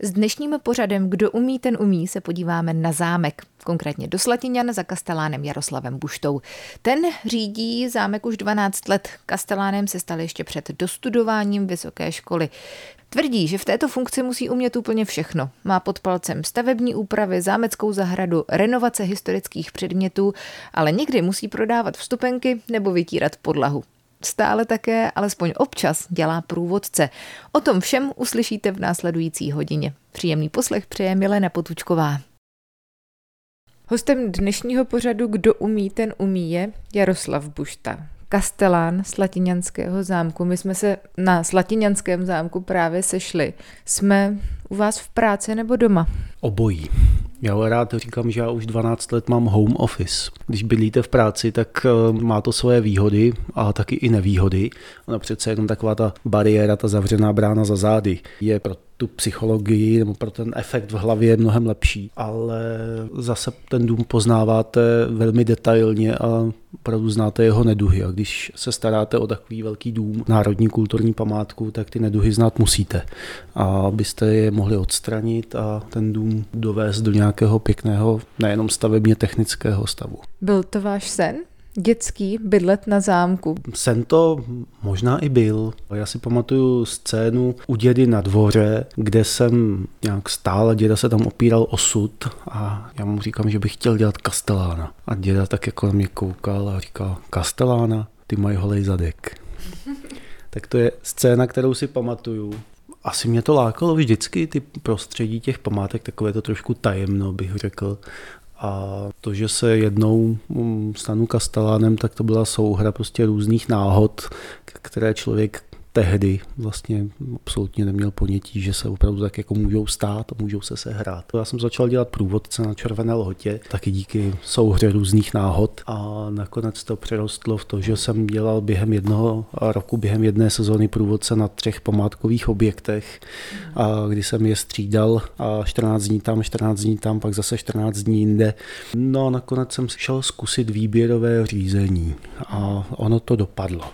S dnešním pořadem Kdo umí, ten umí se podíváme na zámek, konkrétně do Slatiňan za kastelánem Jaroslavem Buštou. Ten řídí zámek už 12 let. Kastelánem se stal ještě před dostudováním vysoké školy. Tvrdí, že v této funkci musí umět úplně všechno. Má pod palcem stavební úpravy, zámeckou zahradu, renovace historických předmětů, ale někdy musí prodávat vstupenky nebo vytírat podlahu. Stále také, alespoň občas, dělá průvodce. O tom všem uslyšíte v následující hodině. Příjemný poslech přeje Milena Potučková. Hostem dnešního pořadu Kdo umí, ten umí je Jaroslav Bušta, kastelán Slatiňanského zámku. My jsme se na Slatiňanském zámku právě sešli. Jsme u vás v práci nebo doma? Obojí. Já rád říkám, že já už 12 let mám home office. Když bydlíte v práci, tak eh, má to svoje výhody a taky i nevýhody. Ona přece jenom taková ta bariéra, ta zavřená brána za zády je pro tu psychologii nebo pro ten efekt v hlavě mnohem lepší, ale zase ten dům poznáváte velmi detailně a opravdu znáte jeho neduhy. A když se staráte o takový velký dům, národní kulturní památku, tak ty neduhy znát musíte. A abyste je mohli odstranit a ten dům dovést do nějakého pěkného, nejenom stavebně technického stavu. Byl to váš sen? Dětský bydlet na zámku. Sen to možná i byl. Já si pamatuju scénu u dědy na dvoře, kde jsem nějak stál a děda se tam opíral o sud a já mu říkám, že bych chtěl dělat kastelána. A děda tak jako na mě koukal a říkal, kastelána, ty mají holej zadek. tak to je scéna, kterou si pamatuju. Asi mě to lákalo vždycky, ty prostředí těch památek, takové to trošku tajemno, bych řekl. A to, že se jednou mm, stanu kastelánem, tak to byla souhra prostě různých náhod, které člověk tehdy vlastně absolutně neměl ponětí, že se opravdu tak jako můžou stát a můžou se sehrát. Já jsem začal dělat průvodce na Červené lhotě, taky díky souhře různých náhod a nakonec to přerostlo v to, že jsem dělal během jednoho roku, během jedné sezóny průvodce na třech památkových objektech, a kdy jsem je střídal a 14 dní tam, 14 dní tam, pak zase 14 dní jinde. No a nakonec jsem šel zkusit výběrové řízení a ono to dopadlo.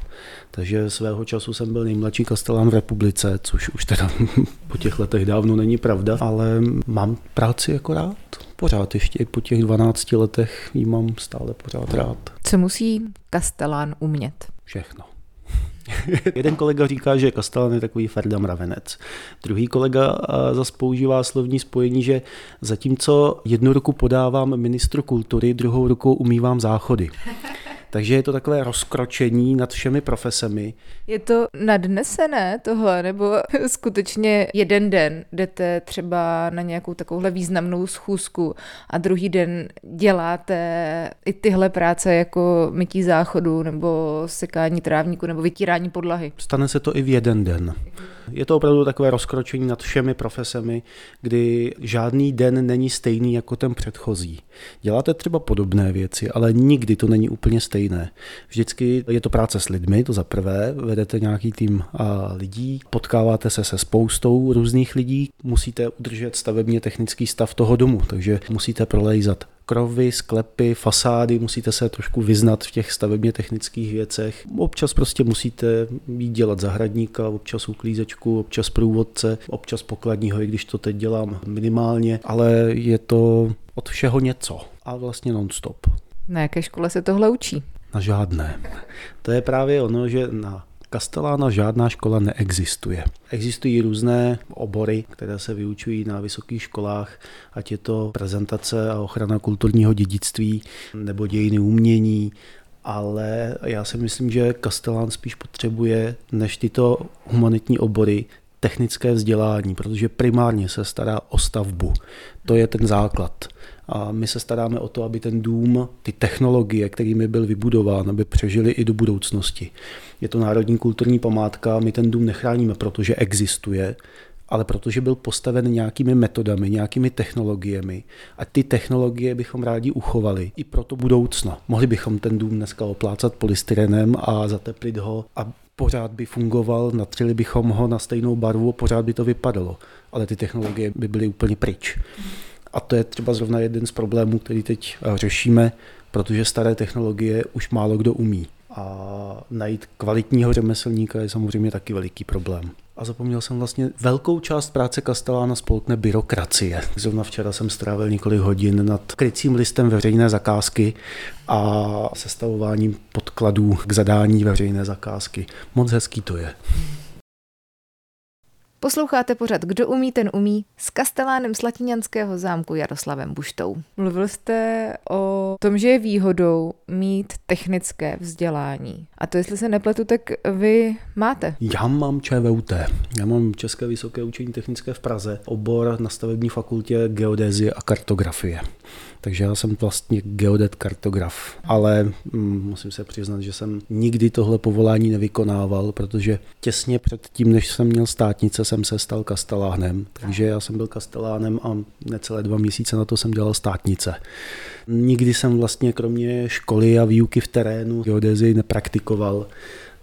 Takže svého času jsem byl nejmladší kastelán v republice, což už teda po těch letech dávno není pravda, ale mám práci jako rád. Pořád ještě i po těch 12 letech ji mám stále pořád rád. Co musí kastelán umět? Všechno. Jeden kolega říká, že kastelán je takový Ferda Mravenec. Druhý kolega zase používá slovní spojení, že zatímco jednu ruku podávám ministru kultury, druhou rukou umývám záchody. Takže je to takové rozkročení nad všemi profesemi. Je to nadnesené tohle, nebo skutečně jeden den jdete třeba na nějakou takovouhle významnou schůzku a druhý den děláte i tyhle práce jako mytí záchodu nebo sekání trávníku nebo vytírání podlahy? Stane se to i v jeden den. Je to opravdu takové rozkročení nad všemi profesemi, kdy žádný den není stejný jako ten předchozí. Děláte třeba podobné věci, ale nikdy to není úplně stejné. Vždycky je to práce s lidmi, to za prvé, vedete nějaký tým lidí, potkáváte se se spoustou různých lidí, musíte udržet stavebně technický stav toho domu, takže musíte prolejzat krovy, sklepy, fasády, musíte se trošku vyznat v těch stavebně technických věcech. Občas prostě musíte jít dělat zahradníka, občas uklízečku, občas průvodce, občas pokladního, i když to teď dělám minimálně, ale je to od všeho něco a vlastně non-stop. Na jaké škole se tohle učí? Na žádné. To je právě ono, že na Kastelána žádná škola neexistuje. Existují různé obory, které se vyučují na vysokých školách, ať je to prezentace a ochrana kulturního dědictví nebo dějiny umění, ale já si myslím, že Kastelán spíš potřebuje než tyto humanitní obory technické vzdělání, protože primárně se stará o stavbu. To je ten základ. A my se staráme o to, aby ten dům, ty technologie, kterými byl vybudován, aby přežili i do budoucnosti. Je to národní kulturní památka, my ten dům nechráníme, protože existuje, ale protože byl postaven nějakými metodami, nějakými technologiemi a ty technologie bychom rádi uchovali i pro to budoucno. Mohli bychom ten dům dneska oplácat polystyrenem a zateplit ho a pořád by fungoval, natřili bychom ho na stejnou barvu a pořád by to vypadalo. Ale ty technologie by byly úplně pryč. A to je třeba zrovna jeden z problémů, který teď řešíme, protože staré technologie už málo kdo umí a najít kvalitního řemeslníka je samozřejmě taky veliký problém. A zapomněl jsem vlastně velkou část práce Kastelána spolkne byrokracie. Zrovna včera jsem strávil několik hodin nad krycím listem veřejné zakázky a sestavováním podkladů k zadání veřejné zakázky. Moc hezký to je. Posloucháte pořad Kdo umí, ten umí s kastelánem Slatiňanského zámku Jaroslavem Buštou. Mluvil jste o tom, že je výhodou mít technické vzdělání. A to, jestli se nepletu, tak vy máte. Já mám ČVUT. Já mám České vysoké učení technické v Praze, obor na stavební fakultě geodézie a kartografie. Takže já jsem vlastně geodet kartograf, ale mm, musím se přiznat, že jsem nikdy tohle povolání nevykonával, protože těsně před tím, než jsem měl státnice, jsem se stal kastelánem. Takže já jsem byl kastelánem a necelé dva měsíce na to jsem dělal státnice. Nikdy jsem vlastně kromě školy a výuky v terénu geodezii nepraktikoval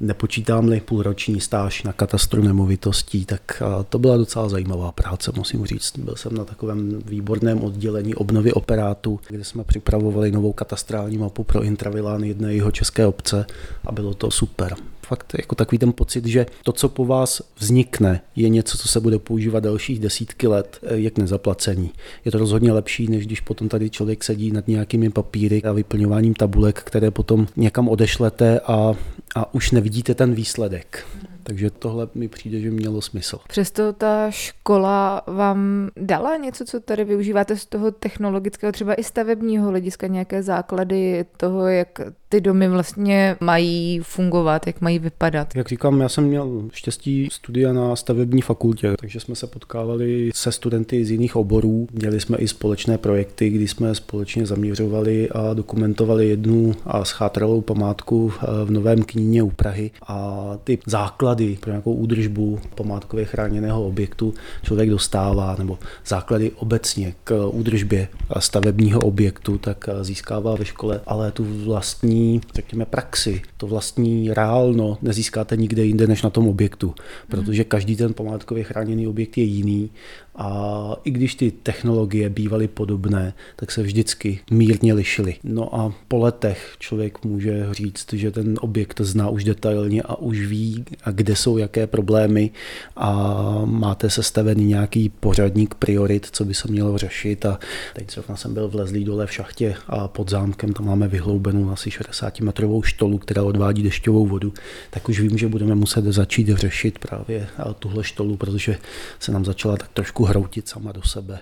nepočítám-li půlroční stáž na katastru nemovitostí, tak to byla docela zajímavá práce, musím říct. Byl jsem na takovém výborném oddělení obnovy operátu, kde jsme připravovali novou katastrální mapu pro intravilán jedné jeho české obce a bylo to super fakt jako takový ten pocit, že to, co po vás vznikne, je něco, co se bude používat dalších desítky let, eh, jak nezaplacení. Je to rozhodně lepší, než když potom tady člověk sedí nad nějakými papíry a vyplňováním tabulek, které potom někam odešlete a, a už nevidíte ten výsledek. Takže tohle mi přijde, že mělo smysl. Přesto ta škola vám dala něco, co tady využíváte z toho technologického, třeba i stavebního hlediska, nějaké základy toho, jak ty domy vlastně mají fungovat, jak mají vypadat. Jak říkám, já jsem měl štěstí studia na stavební fakultě, takže jsme se potkávali se studenty z jiných oborů. Měli jsme i společné projekty, kdy jsme společně zaměřovali a dokumentovali jednu a schátralou památku eh, v Novém kníně u Prahy. A ty základy pro nějakou údržbu památkově chráněného objektu člověk dostává, nebo základy obecně k údržbě stavebního objektu, tak eh, získává ve škole, ale tu vlastní řekněme, praxi, to vlastní reálno nezískáte nikde jinde než na tom objektu, protože každý ten památkově chráněný objekt je jiný a i když ty technologie bývaly podobné, tak se vždycky mírně lišily. No a po letech člověk může říct, že ten objekt zná už detailně a už ví, kde jsou jaké problémy a máte sestavený nějaký pořadník priorit, co by se mělo řešit. A teď zrovna jsem byl v Lezlý dole v šachtě a pod zámkem tam máme vyhloubenou asi 60 metrovou štolu, která odvádí dešťovou vodu, tak už vím, že budeme muset začít řešit právě tuhle štolu, protože se nám začala tak trošku hroutit sama do sebe.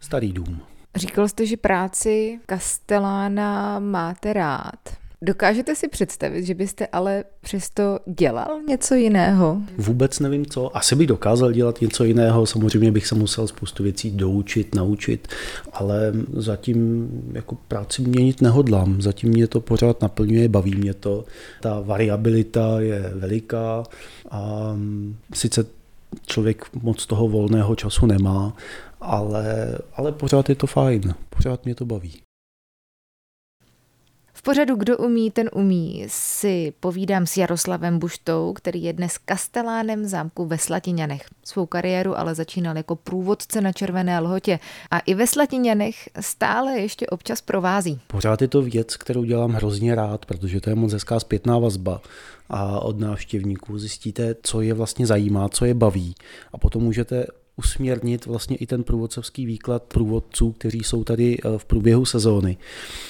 Starý dům. Říkal jste, že práci Kastelána máte rád. Dokážete si představit, že byste ale přesto dělal něco jiného? Vůbec nevím co. Asi bych dokázal dělat něco jiného. Samozřejmě bych se musel spoustu věcí doučit, naučit, ale zatím jako práci měnit nehodlám. Zatím mě to pořád naplňuje, baví mě to. Ta variabilita je veliká a sice člověk moc toho volného času nemá, ale, ale pořád je to fajn, pořád mě to baví. V pořadu Kdo umí, ten umí si povídám s Jaroslavem Buštou, který je dnes kastelánem zámku ve Slatiňanech. Svou kariéru ale začínal jako průvodce na Červené lhotě a i ve Slatiňanech stále ještě občas provází. Pořád je to věc, kterou dělám hrozně rád, protože to je moc hezká zpětná vazba a od návštěvníků zjistíte, co je vlastně zajímá, co je baví a potom můžete usměrnit vlastně i ten průvodcovský výklad průvodců, kteří jsou tady eh, v průběhu sezóny.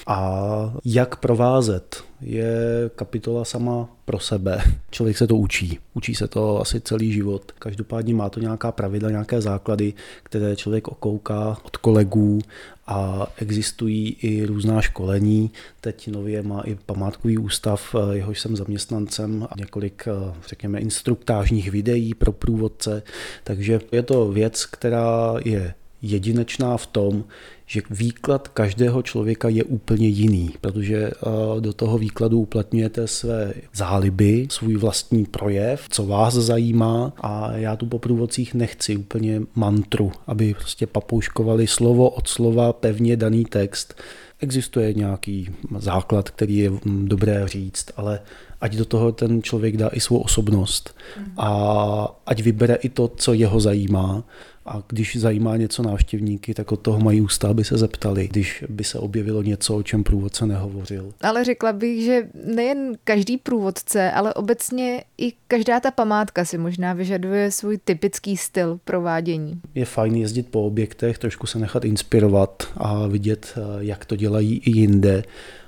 A jak provázet je kapitola sama pro sebe. Člověk se to učí. Učí se to asi celý život. Každopádně má to nějaká pravidla, nějaké základy, které člověk okouká od kolegů a existují i různá školení. Teď nově má i památkový ústav, jehož jsem zaměstnancem a několik, řekněme, instruktážních videí pro průvodce. Takže je to věc, která je jedinečná v tom, že výklad každého člověka je úplně jiný, protože eh, do toho výkladu uplatňujete své záliby, svůj vlastní projev, co vás zajímá a já tu po průvodcích nechci úplně mantru, aby prostě papouškovali slovo od slova pevně daný text. Existuje nějaký základ, který je mm, dobré říct, ale ať do toho ten člověk dá i svou osobnost. A ať vybere i to, co jeho zajímá a když zajímá něco návštěvníky, tak od toho mají ústa, aby se zeptali, když by se objevilo něco, o čem průvodce nehovořil. Ale řekla bych, že nejen každý průvodce, ale obecně i každá ta památka si možná vyžaduje svůj typický styl provádění. Je fajn jezdit po objektech, trošku se nechat inspirovat a vidět, jak to dělají i jinde.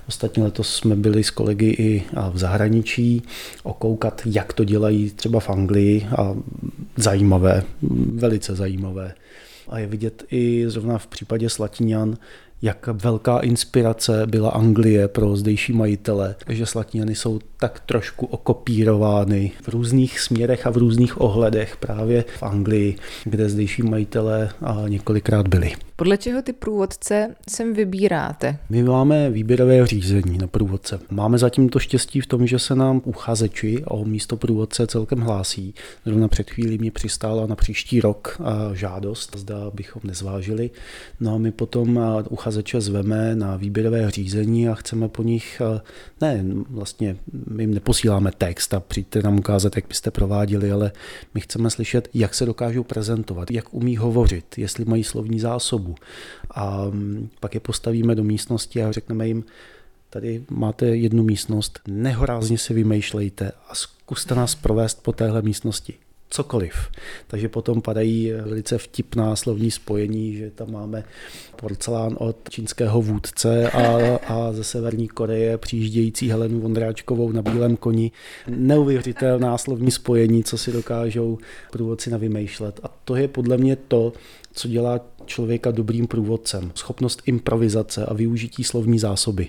Ostatně letos jsme byli s kolegy i v zahraničí okoukat, jak to dělají třeba v Anglii a zajímavé, velice zajímavé. A je vidět i zrovna v případě Slatiňan, jak velká inspirace byla Anglie pro zdejší majitele, že Slatiniany jsou tak trošku okopírovány v různých směrech a v různých ohledech právě v Anglii, kde zdejší majitele několikrát byli. Podle čeho ty průvodce sem vybíráte? My máme výběrové řízení na průvodce. Máme zatím to štěstí v tom, že se nám uchazeči o místo průvodce celkem hlásí. Zrovna před chvílí mi přistála na příští rok žádost, zda bychom nezvážili. No a my potom uchazeče zveme na výběrové řízení a chceme po nich, ne, vlastně my jim neposíláme text a přijďte nám ukázat, jak byste prováděli, ale my chceme slyšet, jak se dokážou prezentovat, jak umí hovořit, jestli mají slovní zásobu. A mm, pak je postavíme do místnosti a řekneme jim, tady máte jednu místnost, nehorázně si vymýšlejte a zkuste nás provést po téhle místnosti cokoliv. Takže potom padají velice vtipná slovní spojení, že tam máme porcelán od čínského vůdce a, a ze Severní Koreje přijíždějící Helenu Vondráčkovou na bílém koni. Neuvěřitelná slovní spojení, co si dokážou průvodci navymýšlet. A to je podle mě to, co dělá člověka dobrým průvodcem. Schopnost improvizace a využití slovní zásoby.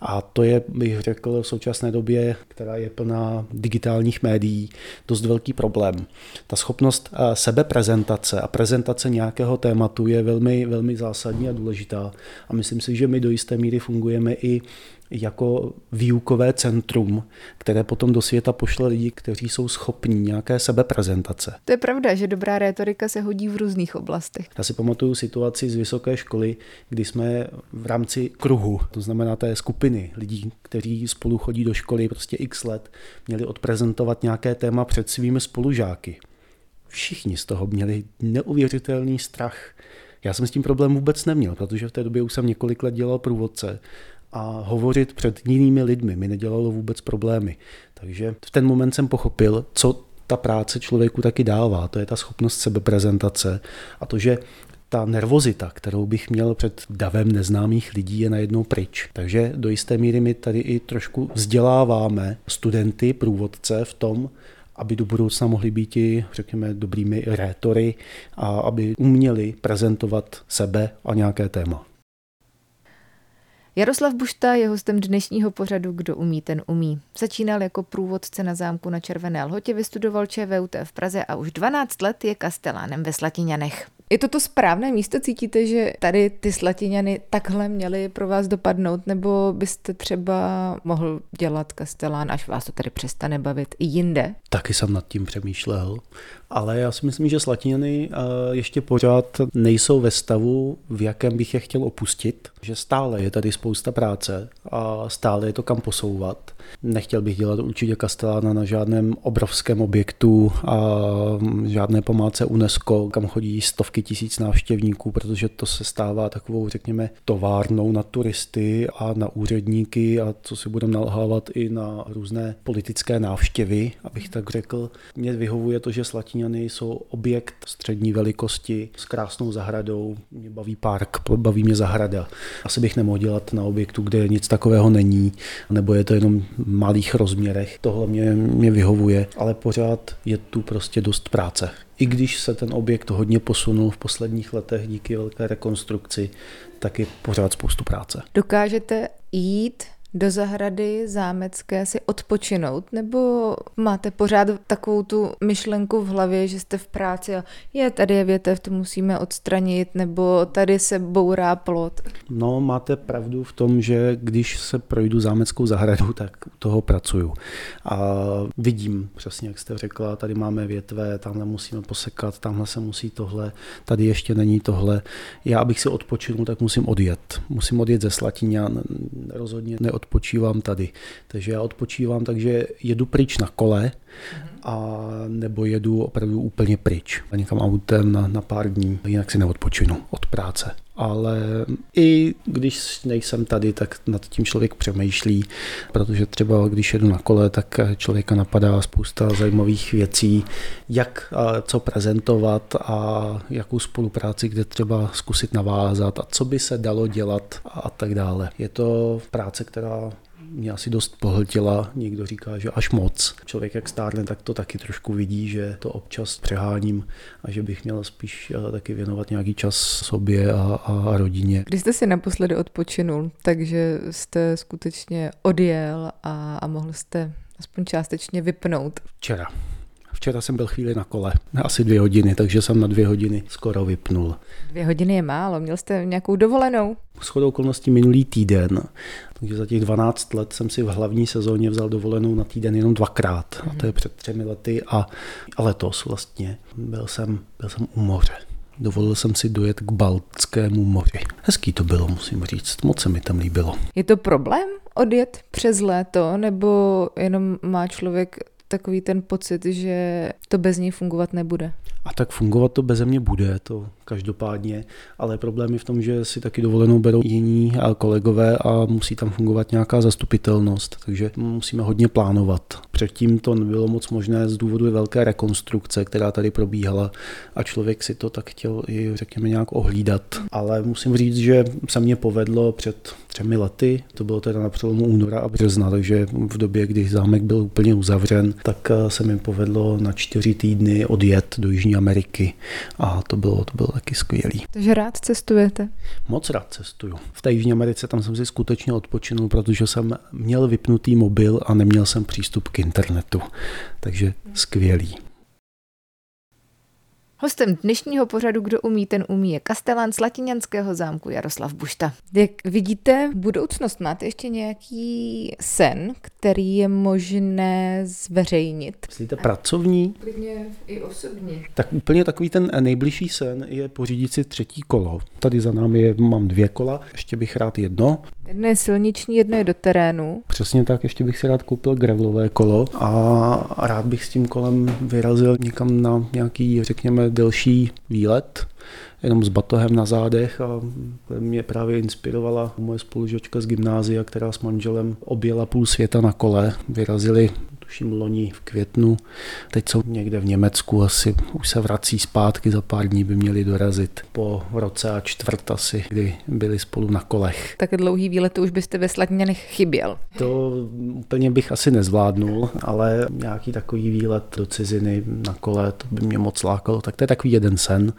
A to je, bych řekl, v současné době, která je plná digitálních médií, dost velký problém. Ta schopnost eh, sebeprezentace a prezentace nějakého tématu je velmi, velmi zásadní a důležitá. A myslím si, že my do jisté míry fungujeme i jako výukové centrum, které potom do světa pošle lidi, kteří jsou schopní nějaké sebeprezentace. To je pravda, že dobrá rétorika se hodí v různých oblastech. Já si pamatuju situaci z vysoké školy, kdy jsme v rámci kruhu, to znamená té skupiny lidí, kteří spolu chodí do školy prostě x let, měli odprezentovat nějaké téma před svými spolužáky. Všichni z toho měli neuvěřitelný strach. Já jsem s tím problém vůbec neměl, protože v té době už jsem několik let dělal průvodce a hovořit před jinými lidmi mi nedělalo vůbec problémy. Takže v ten moment jsem pochopil, co ta práce člověku taky dává. To je ta schopnost sebeprezentace a to, že ta nervozita, kterou bych měl před davem neznámých lidí, je najednou pryč. Takže do jisté míry my tady i trošku vzděláváme studenty, průvodce v tom, aby do budoucna mohli být i, řekněme, dobrými rétory a aby uměli prezentovat sebe a nějaké téma. Jaroslav Bušta je hostem dnešního pořadu Kdo umí, ten umí. Začínal jako průvodce na zámku na Červené lhotě, vystudoval ČVUT v Praze a už 12 let je kastelánem ve Slatiňanech. Je to to správné místo? Cítíte, že tady ty Slatiňany takhle měly pro vás dopadnout? Nebo byste třeba mohl dělat kastelán, až vás to tady přestane bavit i jinde? Taky jsem nad tím přemýšlel ale já si myslím, že Slatiniany eh, ještě pořád nejsou ve stavu, v jakém bych je chtěl opustit, že stále je tady spousta práce a stále je to kam posouvat. Nechtěl bych dělat určitě Kastelána na žádném obrovském objektu a žádné památce UNESCO, kam chodí stovky tisíc návštěvníků, protože to se stává takovou, řekněme, továrnou na turisty a na úředníky a co si budeme nalhávat i na různé politické návštěvy, abych tak řekl. Mně vyhovuje to, že Slatině Letňany jsou objekt střední velikosti s krásnou zahradou. Mě baví park, baví mě zahrada. Asi bych nemohl dělat na objektu, kde nic takového není, nebo je to jenom v malých rozměrech. Tohle mě, mě vyhovuje, ale pořád je tu prostě dost práce. I když se ten objekt hodně posunul v posledních letech díky velké rekonstrukci, tak je pořád spoustu práce. Dokážete jít do zahrady zámecké si odpočinout, nebo máte pořád takovou tu myšlenku v hlavě, že jste v práci a je, tady je větev, to musíme odstranit, nebo tady se bourá plot? No, máte pravdu v tom, že když se projdu zámeckou zahradu, tak toho pracuju. A vidím, přesně jak jste řekla, tady máme větve, tamhle musíme posekat, tamhle se musí tohle, tady ještě není tohle. Já, abych si odpočinul, tak musím odjet. Musím odjet ze Slatině, rozhodně neod odpočívám tady. Takže já odpočívám, takže jedu pryč na kole a nebo jedu opravdu úplně pryč. A někam autem na, na pár dní, jinak si neodpočinu od práce. Ale i když nejsem tady, tak nad tím člověk přemýšlí, protože třeba když jedu na kole, tak člověka napadá spousta zajímavých věcí, jak co prezentovat a jakou spolupráci kde třeba zkusit navázat a co by se dalo dělat a tak dále. Je to práce, která mě asi dost pohltila. Někdo říká, že až moc. Člověk jak stárne, tak to taky trošku vidí, že to občas přeháním a že bych měl spíš eh, taky věnovat nějaký čas sobě a, a rodině. Kdy jste si naposledy odpočinul, takže jste skutečně odjel a, a mohl jste aspoň částečně vypnout? Včera. Včera jsem byl chvíli na kole, asi dvě hodiny, takže jsem na dvě hodiny skoro vypnul. Dvě hodiny je málo, měl jste nějakou dovolenou? Shodou okolností minulý týden, takže za těch 12 let jsem si v hlavní sezóně vzal dovolenou na týden jenom dvakrát. A to je před třemi lety a, a letos vlastně. Byl jsem, byl jsem u moře. Dovolil jsem si dojet k Baltskému moři. Hezký to bylo, musím říct. Moc se mi tam líbilo. Je to problém odjet přes léto, nebo jenom má člověk takový ten pocit, že to bez ní fungovat nebude. A tak fungovat to beze mě bude, to každopádně, ale problém je v tom, že si taky dovolenou berou jiní a kolegové a musí tam fungovat nějaká zastupitelnost, takže musíme hodně plánovat. Předtím to nebylo moc možné z důvodu velké rekonstrukce, která tady probíhala a člověk si to tak chtěl i řekněme nějak ohlídat. Ale musím říct, že se mě povedlo před třemi lety, to bylo teda na přelomu února a března, takže v době, kdy zámek byl úplně uzavřen, tak se mi povedlo na čtyři týdny odjet do Jižní Ameriky a to bylo, to bylo taky skvělý. Takže rád cestujete? Moc rád cestuju. V té Jižní Americe tam jsem si skutečně odpočinul, protože jsem měl vypnutý mobil a neměl jsem přístup k internetu. Takže skvělý. Hostem dnešního pořadu Kdo umí, ten umí je kastelán z Latinianského zámku Jaroslav Bušta. Jak vidíte, budoucnost máte ještě nějaký sen, který je možné zveřejnit? Myslíte pracovní? Klidně i osobní. Tak úplně takový ten nejbližší sen je pořídit si třetí kolo. Tady za námi je, mám dvě kola, ještě bych rád jedno. Jedno je silniční, jedno je do terénu. Přesně tak, ještě bych si rád koupil gravelové kolo a rád bych s tím kolem vyrazil někam na nějaký, řekněme, delší výlet, jenom s batohem na zádech a mě právě inspirovala moje spolužočka z gymnázia, která s manželem objela půl světa na kole. Vyrazili tuším loni v květnu. Teď jsou někde v Německu, asi už se vrací zpátky, za pár dní by měli dorazit po roce a čtvrt asi, kdy byli spolu na kolech. Tak dlouhý výlet už byste ve Slatněnech chyběl. To úplně bych asi nezvládnul, ale nějaký takový výlet do ciziny na kole, to by mě moc lákalo, tak to je takový jeden sen.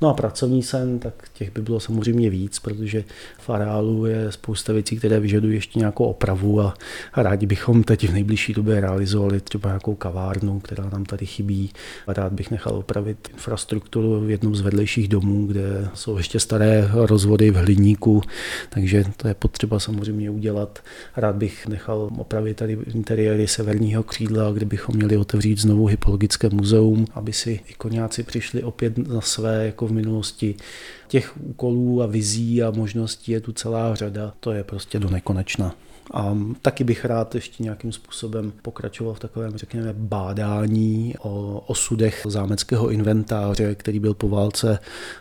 No a pracovní sen, tak těch by bylo samozřejmě víc, protože v areálu je spousta věcí, které vyžadují ještě nějakou opravu a rádi bychom teď v nejbližší době realizovali třeba nějakou kavárnu, která nám tady chybí. A rád bych nechal opravit infrastrukturu v jednom z vedlejších domů, kde jsou ještě staré rozvody v hliníku, takže to je potřeba samozřejmě udělat. Rád bych nechal opravit tady interiéry severního křídla, kde bychom měli otevřít znovu hypologické muzeum, aby si i přišli opět na své jako v minulosti. Těch úkolů a vizí a možností je tu celá řada, to je prostě do nekonečna. A taky bych rád ještě nějakým způsobem pokračoval v takovém, řekněme, bádání o osudech zámeckého inventáře, který byl po válce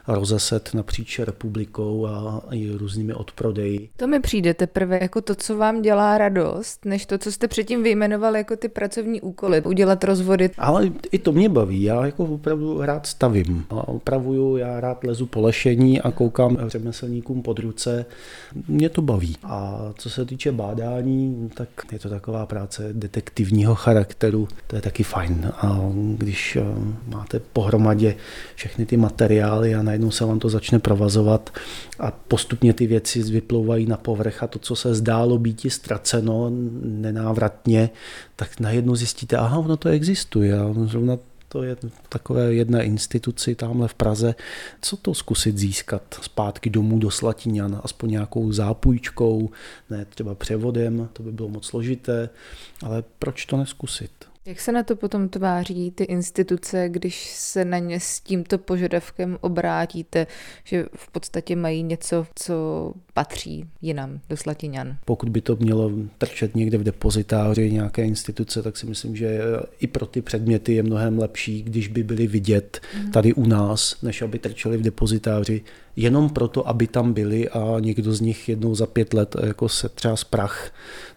rozeset napříč republikou a i různými odprodeji. To mi přijde teprve jako to, co vám dělá radost, než to, co jste předtím vyjmenoval jako ty pracovní úkoly, udělat rozvody. Ale i to mě baví, já jako opravdu rád stavím. A opravuju, já rád lezu po lešení a koukám řemeslníkům pod ruce. Mě to baví. A co se týče bádání, bádání, tak je to taková práce detektivního charakteru, to je taky fajn. A když eh, máte pohromadě všechny ty materiály a najednou se vám to začne provazovat a postupně ty věci vyplouvají na povrch a to, co se zdálo být ztraceno nenávratně, tak najednou zjistíte, aha, ono to existuje a zrovna to je takové jedné instituci tamhle v Praze. Co to zkusit získat zpátky domů do Slatiňan, aspoň nějakou zápůjčkou, ne třeba převodem, to by bylo moc složité, ale proč to neskusit? Jak se na to potom tváří ty instituce, když se na ně s tímto požadavkem obrátíte, že v podstatě mají něco, co patří jinam do Slatiňan? Pokud by to mělo trčet někde v depozitáři nějaké instituce, tak si myslím, že i pro ty předměty je mnohem lepší, když by byly vidět mhm. tady u nás, než aby trčeli v depozitáři jenom proto, aby tam byli a někdo z nich jednou za pět let jako se třeba prach.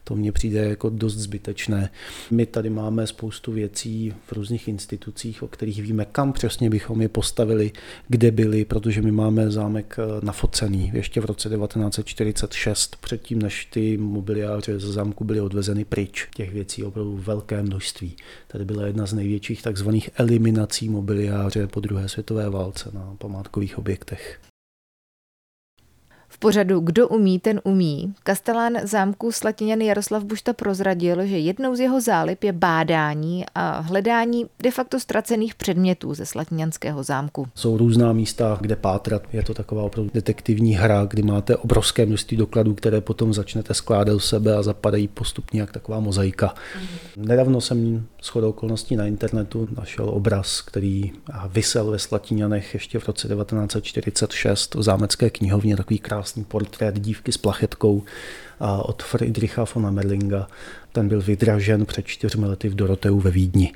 To mně přijde jako dost zbytečné. My tady máme spoustu věcí v různých institucích, o kterých víme, kam přesně bychom je postavili, kde byli, protože my máme zámek eh, nafocený ještě v roce 1946, předtím, než ty mobiliáře ze zámku byly odvezeny pryč. Těch věcí opravdu velké množství. Tady byla jedna z největších takzvaných eliminací mobiliáře po druhé světové válce na památkových objektech pořadu Kdo umí, ten umí. Kastelán zámku Slatiněn Jaroslav Bušta prozradil, že jednou z jeho zálib je bádání a hledání de facto ztracených předmětů ze Slatiněnského zámku. Jsou různá místa, kde pátrat. Je to taková opravdu detektivní hra, kdy máte obrovské množství dokladů, které potom začnete skládat do sebe a zapadají postupně jak taková mozaika. Mm. Nedávno jsem s chodou okolností na internetu našel obraz, který vysel ve Slatiňanech ještě v roce 1946 v zámecké knihovně, takový krásný krásný portrét dívky s plachetkou od Friedricha von Merlinga. Ten byl vydražen před čtyřmi lety v Doroteu ve Vídni.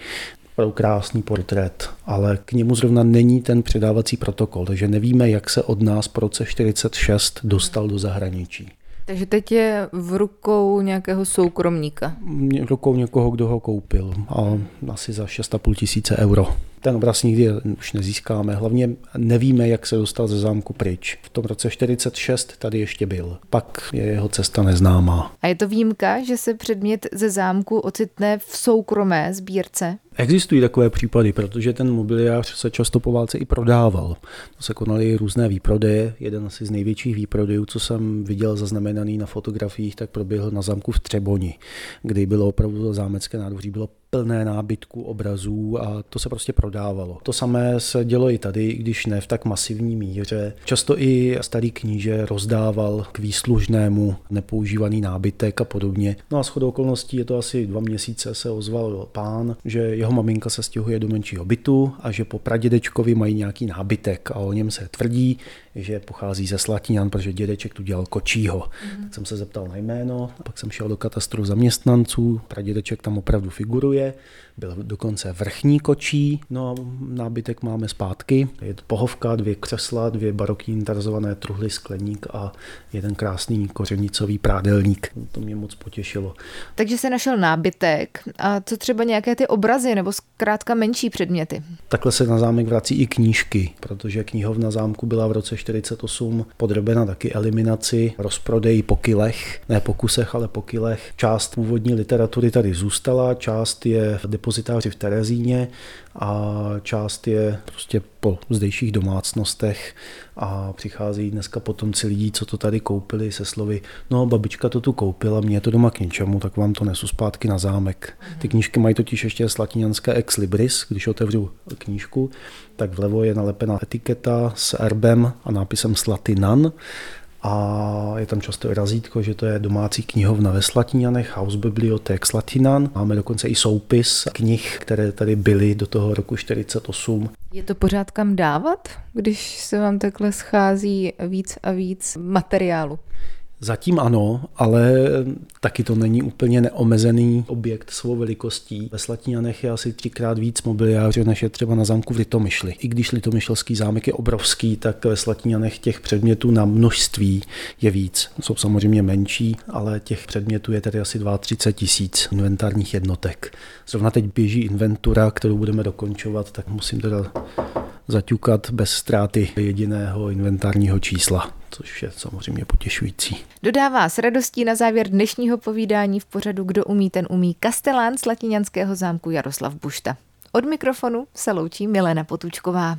Opravdu krásný portrét, ale k němu zrovna není ten předávací protokol, takže nevíme, jak se od nás po roce 46 dostal do zahraničí. Takže teď je v rukou nějakého soukromníka. V rukou někoho, kdo ho koupil. A asi za 6,5 tisíce euro ten obraz nikdy už nezískáme. Hlavně nevíme, jak se dostal ze zámku pryč. V tom roce 46 tady ještě byl. Pak je jeho cesta neznámá. A je to výjimka, že se předmět ze zámku ocitne v soukromé sbírce? Existují takové případy, protože ten mobiliář se často po válce i prodával. To se konaly různé výprodeje. Jeden asi z největších výprodejů, co jsem viděl zaznamenaný na fotografiích, tak proběhl na zámku v Třeboni, kdy bylo opravdu zámecké nádvoří bylo plné nábytku, obrazů a to se prostě prodávalo. To samé se dělo i tady, i když ne v tak masivní míře. Často i starý kníže rozdával k výslužnému nepoužívaný nábytek a podobně. No a shodou okolností je to asi dva měsíce se ozval pán, že jeho maminka se stěhuje do menšího bytu a že po pradědečkovi mají nějaký nábytek a o něm se tvrdí, že pochází ze Slatinan, protože dědeček tu dělal kočího. Mm-hmm. Tak jsem se zeptal na jméno, pak jsem šel do katastru zaměstnanců, pradědeček tam opravdu figuruje, Serie byl dokonce vrchní kočí, no a nábytek máme zpátky. Je to pohovka, dvě křesla, dvě barokní interzované truhly, skleník a jeden krásný kořenicový prádelník. To mě moc potěšilo. Takže se našel nábytek a co třeba nějaké ty obrazy nebo zkrátka menší předměty? Takhle se na zámek vrací i knížky, protože knihovna zámku byla v roce 48 podrobena taky eliminaci, rozprodej po kilech, ne po kusech, ale po kilech. Část původní literatury tady zůstala, část je v depozitáři v Terezíně a část je prostě po zdejších domácnostech a přichází dneska potomci lidí, co to tady koupili se slovy, no babička to tu koupila, mě je to doma k ničemu, tak vám to nesu zpátky na zámek. Ty knížky mají totiž ještě slatinianské ex libris, když otevřu knížku, tak vlevo je nalepena etiketa s erbem a nápisem Slatinan a je tam často razítko, že to je domácí knihovna ve House Bibliotek Slatinan. Máme dokonce i soupis knih, které tady byly do toho roku 48. Je to pořád kam dávat, když se vám takhle schází víc a víc materiálu? Zatím ano, ale taky to není úplně neomezený objekt svou velikostí. Ve Slatíňanech je asi třikrát víc mobiliáře, než je třeba na zámku v Litomyšli. I když Litomyšlský zámek je obrovský, tak ve Slatíňanech těch předmětů na množství je víc. Jsou samozřejmě menší, ale těch předmětů je tady asi 32 tisíc inventárních jednotek. Zrovna teď běží inventura, kterou budeme dokončovat, tak musím teda zaťukat bez ztráty jediného inventárního čísla, což je samozřejmě potěšující. Dodává s radostí na závěr dnešního povídání v pořadu Kdo umí, ten umí kastelán z Latinianského zámku Jaroslav Bušta. Od mikrofonu se loučí Milena Potučková.